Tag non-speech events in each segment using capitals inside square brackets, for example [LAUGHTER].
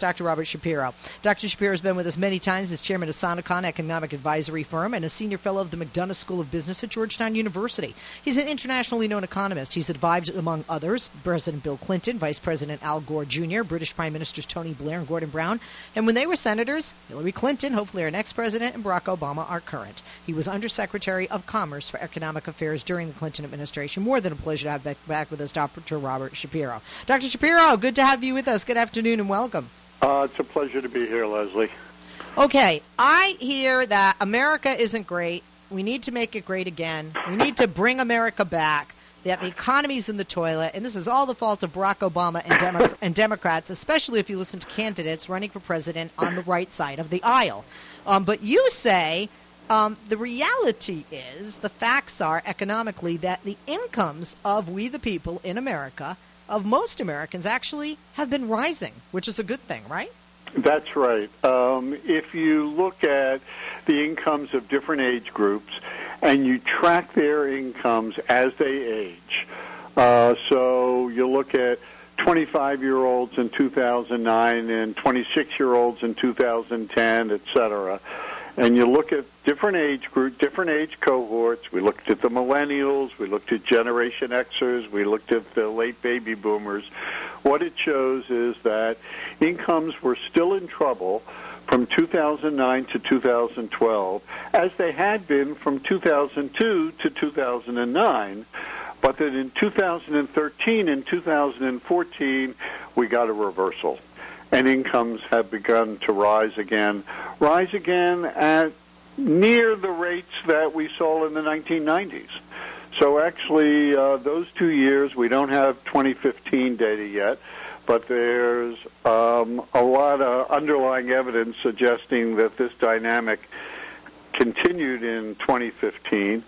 Dr. Robert Shapiro. Dr. Shapiro has been with us many times as chairman of Sonecon Economic Advisory Firm and a senior fellow of the McDonough School of Business at Georgetown University. He's an internationally known economist. He's advised, among others, President Bill Clinton, Vice President Al Gore Jr., British Prime Ministers Tony Blair and Gordon Brown, and when they were senators, Hillary Clinton, hopefully our next president, and Barack Obama, our current. He was Undersecretary of Commerce for Economic Affairs during the Clinton administration. More than a pleasure to have back, back with us, Dr. Robert Shapiro. Dr. Shapiro, good to have you with us. Good afternoon and welcome. Uh, it's a pleasure to be here, Leslie. Okay, I hear that America isn't great. We need to make it great again. We need to bring America back. That the economy's in the toilet, and this is all the fault of Barack Obama and, Demo- [LAUGHS] and Democrats, especially if you listen to candidates running for president on the right side of the aisle. Um, but you say um, the reality is, the facts are economically that the incomes of we the people in America of most Americans actually have been rising, which is a good thing, right? That's right. Um, if you look at the incomes of different age groups and you track their incomes as they age, uh, so you look at 25 year olds in 2009 and 26 year olds in 2010, et cetera and you look at different age group, different age cohorts. We looked at the millennials, we looked at Generation Xers, we looked at the late baby boomers. What it shows is that incomes were still in trouble from 2009 to 2012, as they had been from 2002 to 2009, but that in 2013 and 2014 we got a reversal and incomes have begun to rise again, rise again at near the rates that we saw in the 1990s. So actually, uh, those two years, we don't have 2015 data yet, but there's um, a lot of underlying evidence suggesting that this dynamic continued in 2015.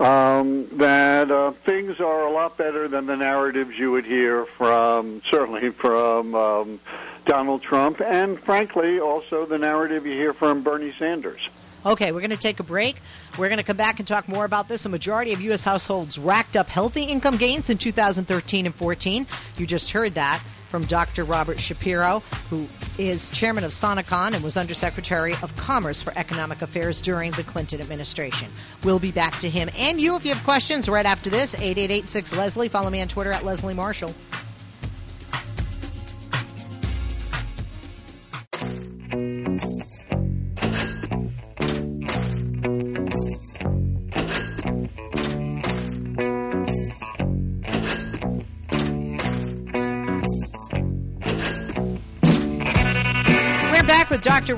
Um, that uh, things are a lot better than the narratives you would hear from, certainly from um, Donald Trump, and frankly, also the narrative you hear from Bernie Sanders. Okay, we're going to take a break. We're going to come back and talk more about this. A majority of U.S. households racked up healthy income gains in 2013 and 14. You just heard that from Dr. Robert Shapiro, who is chairman of Sonecon and was Undersecretary of Commerce for Economic Affairs during the Clinton administration. We'll be back to him and you if you have questions right after this. 8886 Leslie. Follow me on Twitter at Leslie Marshall.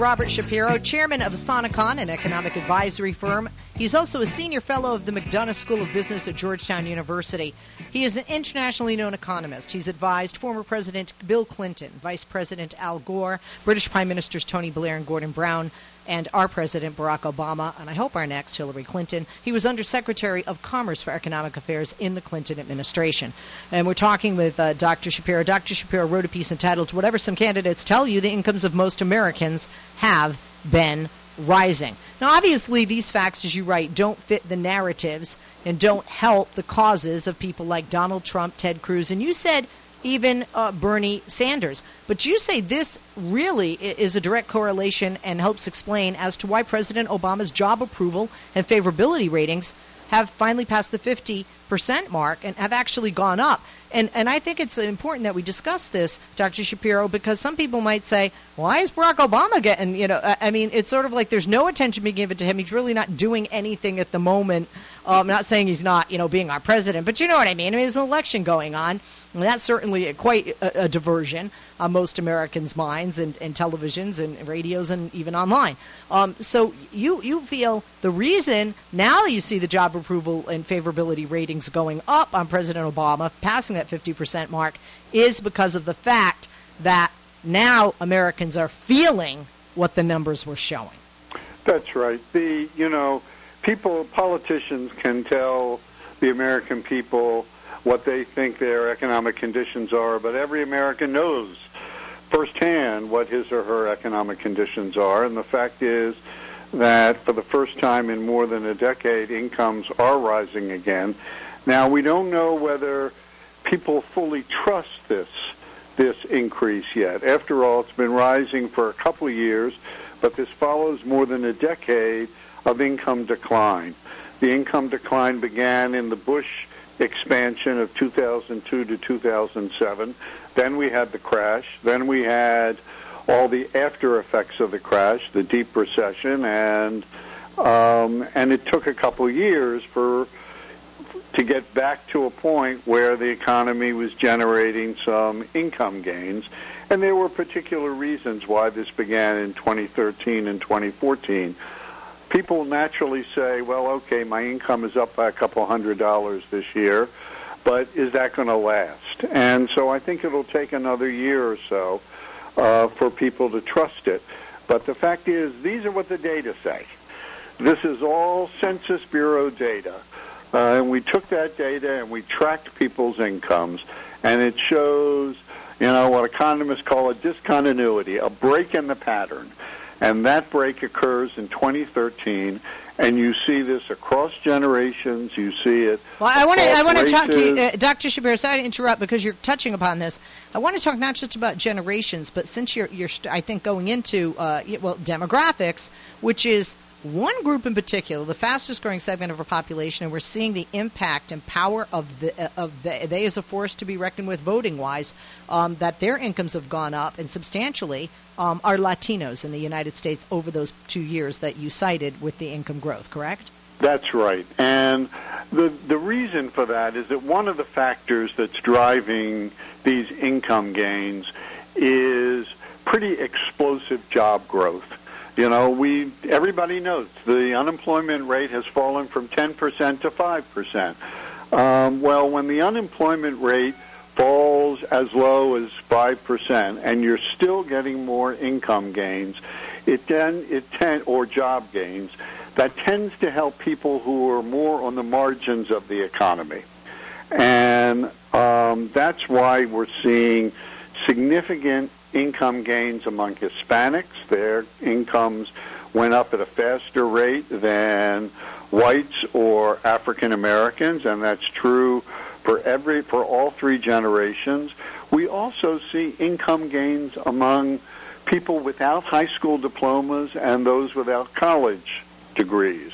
Robert Shapiro, chairman of Sonecon, an economic advisory firm. He's also a senior fellow of the McDonough School of Business at Georgetown University. He is an internationally known economist. He's advised former President Bill Clinton, Vice President Al Gore, British Prime Ministers Tony Blair and Gordon Brown, and our President Barack Obama, and I hope our next Hillary Clinton. He was Undersecretary of Commerce for Economic Affairs in the Clinton administration. And we're talking with uh, Dr. Shapiro. Dr. Shapiro wrote a piece entitled Whatever Some Candidates Tell You, the Incomes of Most Americans Have Been Rising. Now, obviously, these facts, as you write, don't fit the narratives and don't help the causes of people like Donald Trump, Ted Cruz, and you said even uh, Bernie Sanders. But you say this really is a direct correlation and helps explain as to why President Obama's job approval and favorability ratings have finally passed the 50% mark and have actually gone up. And and I think it's important that we discuss this, Dr. Shapiro, because some people might say, why is Barack Obama getting, you know, I mean, it's sort of like there's no attention being given to him. He's really not doing anything at the moment. I'm not saying he's not, you know, being our president, but you know what I mean. I mean, there's an election going on, and that's certainly a, quite a, a diversion on most Americans' minds and, and televisions and radios and even online. Um, so you you feel the reason now you see the job approval and favorability ratings going up on President Obama, passing that 50% mark, is because of the fact that now Americans are feeling what the numbers were showing. That's right. The you know people, politicians can tell the American people what they think their economic conditions are, but every American knows firsthand what his or her economic conditions are. And the fact is that for the first time in more than a decade, incomes are rising again. Now, we don't know whether people fully trust this this increase yet. After all, it's been rising for a couple of years, but this follows more than a decade of income decline. The income decline began in the Bush expansion of 2002 to 2007. Then we had the crash. Then we had all the after effects of the crash, the deep recession, and um, and it took a couple years for to get back to a point where the economy was generating some income gains. And there were particular reasons why this began in 2013 and 2014. People naturally say, well, okay, my income is up by a couple hundred dollars this year, but is that going to last? And so I think it'll take another year or so uh, for people to trust it. But the fact is, these are what the data say. This is all Census Bureau data. Uh, and we took that data and we tracked people's incomes, and it shows, you know, what economists call a discontinuity, a break in the pattern. And that break occurs in 2013, and you see this across generations. You see it. Well, I want to I want to talk, uh, Dr. Shapiro. Sorry to interrupt because you're touching upon this. I want to talk not just about generations, but since you're you're I think going into uh, well demographics, which is one group in particular, the fastest growing segment of our population, and we're seeing the impact and power of the uh, of the, they as a force to be reckoned with voting wise, um, that their incomes have gone up and substantially um, are Latinos in the United States over those two years that you cited with the income growth, correct? That's right. And the the reason for that is that one of the factors that's driving these income gains is pretty explosive job growth. You know, we everybody knows the unemployment rate has fallen from 10% to 5%. Um, well, when the unemployment rate falls as low as 5% and you're still getting more income gains, it then it ten, or job gains, that tends to help people who are more on the margins of the economy. And um, that's why we're seeing significant income gains among Hispanics. Their incomes went up at a faster rate than whites or African Americans, and that's true for every for all three generations. We also see income gains among people without high school diplomas and those without college degrees.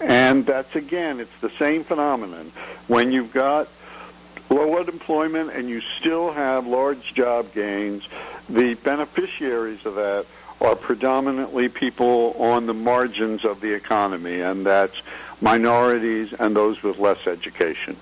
And that's again, it's the same phenomenon. When you've got low unemployment and you still have large job gains, the beneficiaries of that are predominantly people on the margins of the economy, and that's minorities and those with less education.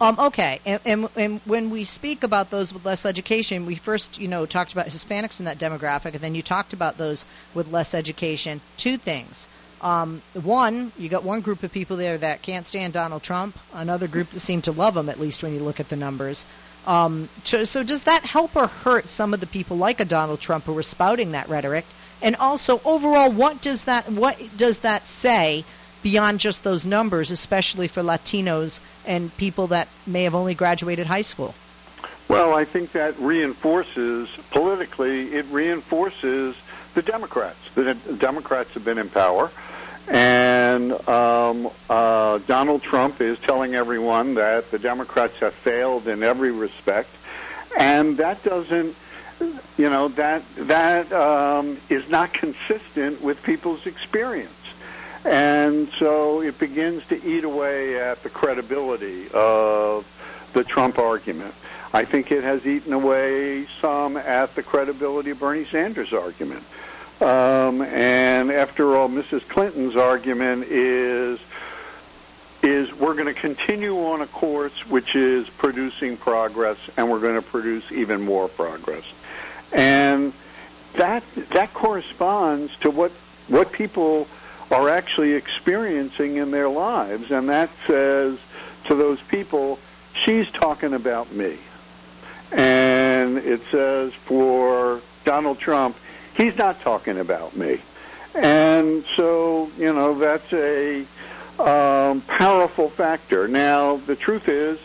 Um, okay, and, and, and, when we speak about those with less education, we first, you know, talked about Hispanics in that demographic, and then you talked about those with less education. Two things. Um, one, you got one group of people there that can't stand Donald Trump. Another group that seem to love him, at least when you look at the numbers. Um, so, so does that help or hurt some of the people like a Donald Trump who are spouting that rhetoric? And also, overall, what does that what does that say beyond just those numbers, especially for Latinos and people that may have only graduated high school? Well, I think that reinforces politically. It reinforces the Democrats. The Democrats have been in power. And um, uh, Donald Trump is telling everyone that the Democrats have failed in every respect, and that doesn't, you know, that that um, is not consistent with people's experience, and so it begins to eat away at the credibility of the Trump argument. I think it has eaten away some at the credibility of Bernie Sanders' argument. Um, and after all, Mrs. Clinton's argument is is we're going to continue on a course which is producing progress, and we're going to produce even more progress. And that that corresponds to what what people are actually experiencing in their lives, and that says to those people, she's talking about me. And it says for Donald Trump, he's not talking about me. And so, you know, that's a um, powerful factor. Now, the truth is,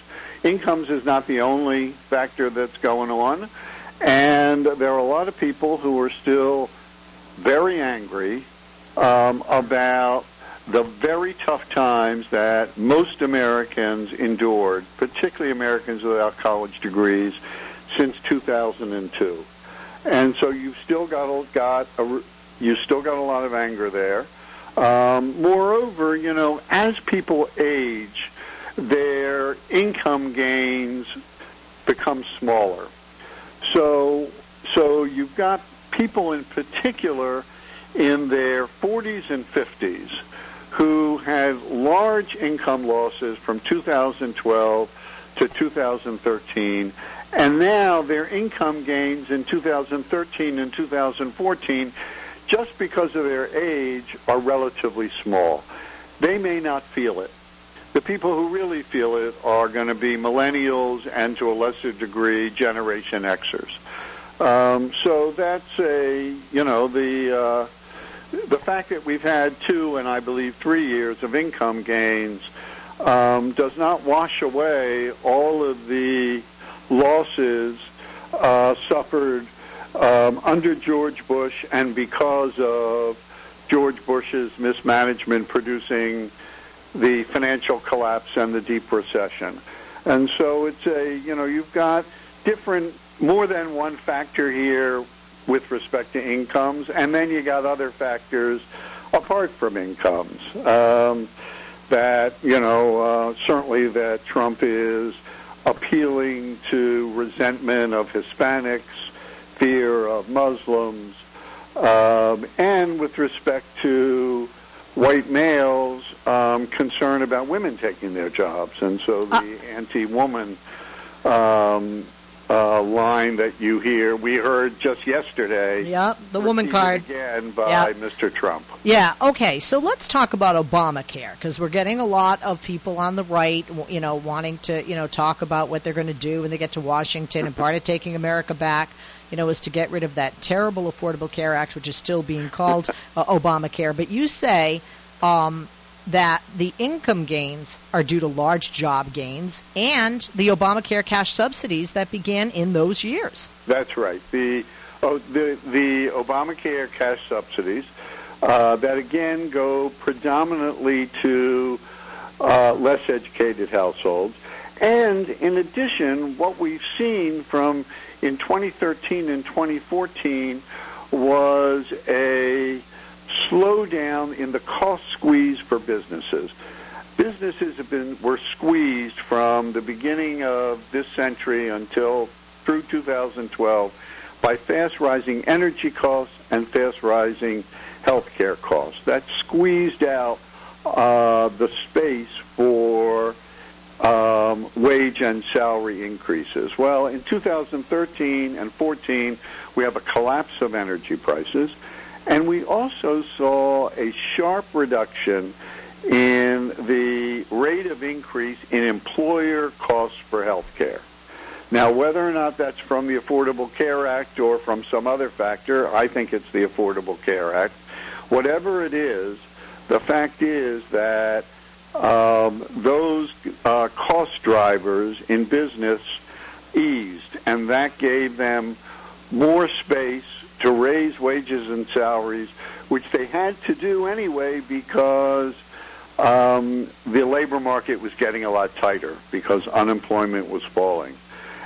incomes is not the only factor that's going on. And there are a lot of people who are still very angry um, about the very tough times that most Americans endured, particularly Americans without college degrees, since 2002. And so you've still got got a, you still got a lot of anger there. Um, moreover, you know, as people age, their income gains become smaller. So, so you've got people in particular in their 40s and 50s who had large income losses from 2012 to 2013, and now their income gains in 2013 and 2014 just because of their age, are relatively small. They may not feel it. The people who really feel it are going to be millennials and to a lesser degree Generation Xers. Um, so that's a, you know, the, uh, the fact that we've had two and I believe three years of income gains um, does not wash away all of the losses uh, suffered um, under George Bush and because of George Bush's mismanagement producing the financial collapse and the deep recession. And so it's a, you know, you've got different, more than one factor here with respect to incomes, and then you got other factors apart from incomes. Um, that, you know, uh, certainly that Trump is appealing to resentment of Hispanics, fear of Muslims, um, and with respect to white males, um, concern about women taking their jobs, and so the uh, anti-woman um, uh, line that you hear, we heard just yesterday. Yep, the woman card again by yep. Mr. Trump. Yeah. Okay. So let's talk about Obamacare because we're getting a lot of people on the right, you know, wanting to, you know, talk about what they're going to do when they get to Washington, and part of taking America back you know, is to get rid of that terrible Affordable Care Act, which is still being called uh, Obamacare. But you say um, that the income gains are due to large job gains and the Obamacare cash subsidies that began in those years. That's right. The oh, the the Obamacare cash subsidies uh, that again go predominantly to uh, less educated households. And in addition, what we've seen from in 2013 and 2014 was a slowdown in the cost squeeze for businesses. Businesses have been were squeezed from the beginning of this century until through 2012 by fast rising energy costs and fast rising healthcare costs. That squeezed out uh, the space for um, wage and salary increases. Well, in 2013 and 14, we have a collapse of energy prices, and we also saw a sharp reduction in the rate of increase in employer costs for health care. Now, whether or not that's from the Affordable Care Act or from some other factor, I think it's the Affordable Care Act. Whatever it is, the fact is that um, those uh, cost drivers in business eased, and that gave them more space to raise wages and salaries, which they had to do anyway because um, the labor market was getting a lot tighter because unemployment was falling.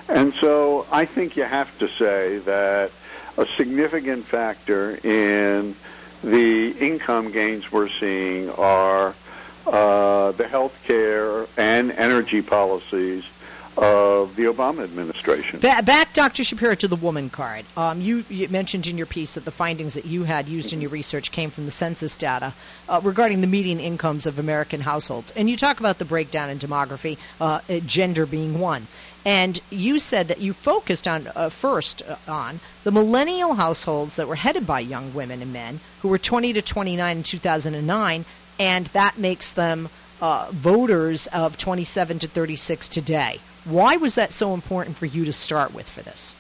And so I think you have to say that a significant factor in the income gains we're seeing are uh, the health care and energy policies of the Obama administration. Back, Dr. Shapiro, to the woman card. Um, you, you, mentioned in your piece that the findings that you had used in your research came from the census data uh, regarding the median incomes of American households. And you talk about the breakdown in demography, uh, gender being one. And you said that you focused on uh, first uh, on the millennial households that were headed by young women and men who were 20 to 29 in 2009 and that makes them uh, voters of 27 to 36 today. Why was that so important for you to start with for this?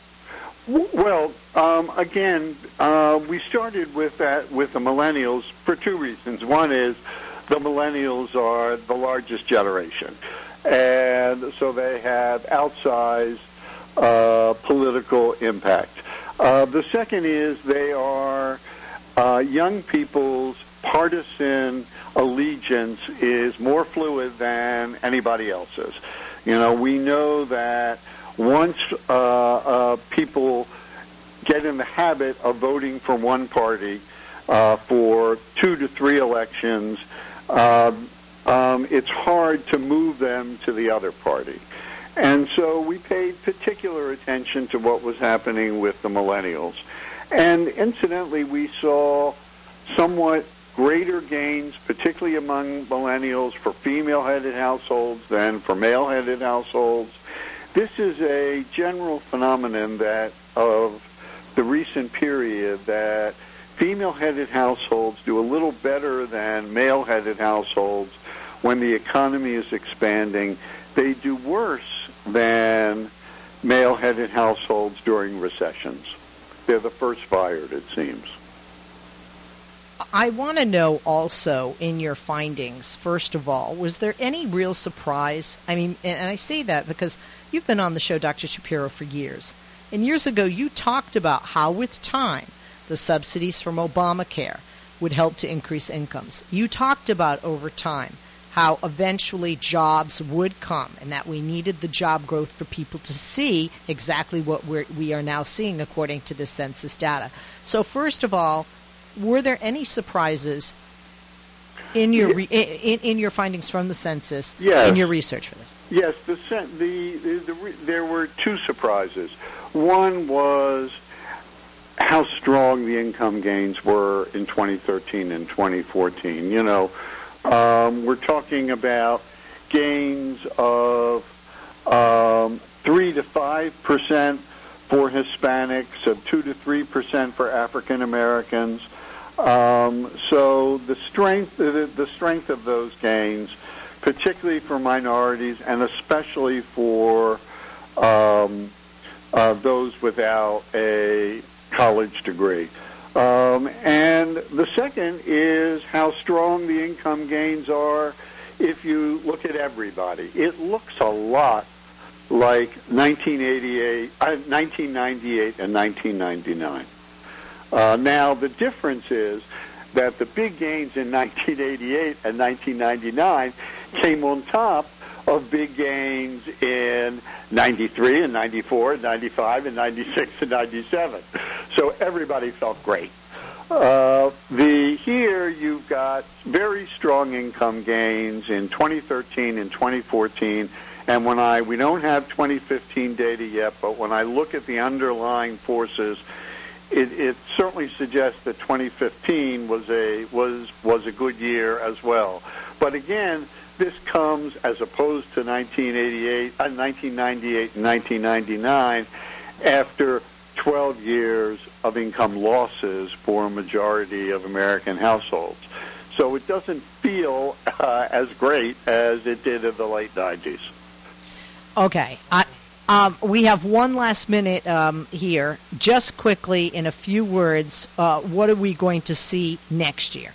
Well, um, again, uh, we started with that with the millennials for two reasons. One is the millennials are the largest generation, and so they have outsized uh, political impact. Uh, the second is they are uh, young people's partisan allegiance is more fluid than anybody else's. You know, we know that once uh, uh, people get in the habit of voting for one party uh, for two to three elections, uh, um, it's hard to move them to the other party. And so we paid particular attention to what was happening with the millennials. And incidentally, we saw somewhat greater gains, particularly among millennials, for female-headed households than for male-headed households. This is a general phenomenon that of the recent period that female-headed households do a little better than male-headed households when the economy is expanding. They do worse than male-headed households during recessions. They're the first fired, it seems. I want to know also in your findings, first of all, was there any real surprise? I mean, and I say that because you've been on the show, Dr. Shapiro, for years. And years ago, you talked about how, with time, the subsidies from Obamacare would help to increase incomes. You talked about over time how eventually jobs would come and that we needed the job growth for people to see exactly what we're, we are now seeing according to the census data. So, first of all, were there any surprises in your re- in, in your findings from the census yes. in your research for this? Yes, the, the, the, the there were two surprises. One was how strong the income gains were in 2013 and 2014. You know, um, we're talking about gains of um, three to five percent for Hispanics, of two to three percent for African Americans. Um, so the strength, the, strength of those gains, particularly for minorities and especially for um, uh, those without a college degree. Um, and the second is how strong the income gains are if you look at everybody. It looks a lot like 1988, uh, 1998 and 1999. Uh, now, the difference is that the big gains in [LAUGHS] 1988 and 1999 came on top of big gains in 93 and 94 and 95 and 96 and 97. So everybody felt great. Uh, the here you've got very strong income gains in 2013 and 2014, and when I we don't have 2015 data yet, but when I look at the underlying forces it, it certainly suggests that 2015 was a was was a good year as well. But again, this comes as opposed to 1988, uh, 1998, and 1999, after 12 years of income losses for a majority of American households. So it doesn't feel uh, as great as it did in the late 90s. Okay, I, um, we have one last minute um, here. Just quickly, in a few words, uh, what are we going to see next year?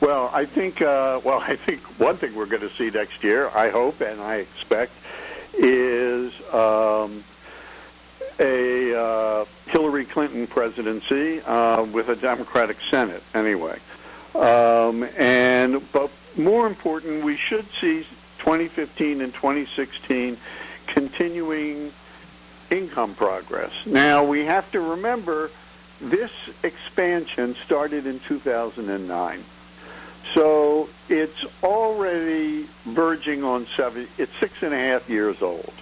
Well, I think uh, well, [LAUGHS] I think one thing we're going to see next year, I hope and I expect, is um, a uh, Hillary Clinton presidency uh, with a Democratic Senate. Anyway, um, and but more important, we should see 2015 and 2016 continuing income progress. Now, we have to remember this expansion started in 2009. So it's already verging on seven, it's six and a half years old.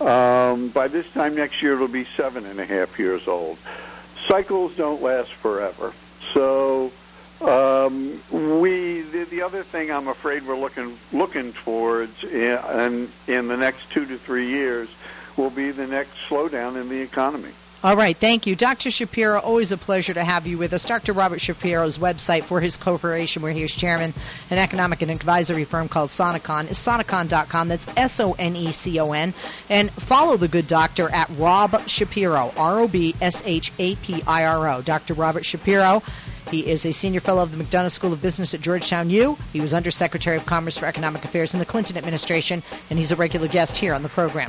Um, by this time next year, it'll be seven and a half years old. Cycles don't last forever. So um, other thing I'm afraid we're looking looking towards in, in the next two to three years will be the next slowdown in the economy. All right, thank you. Dr. Shapiro, always a pleasure to have you with us. Dr. Robert Shapiro's website for his corporation, where he is chairman, an economic and advisory firm called Sonecon, is sonecon.com. That's S O N E C O N. And follow the good doctor at Rob Shapiro, R O B S H A P I R O. Dr. Robert Shapiro he is a senior fellow of the McDonough School of Business at Georgetown U. He was Undersecretary of Commerce for Economic Affairs in the Clinton administration, and he's a regular guest here on the program.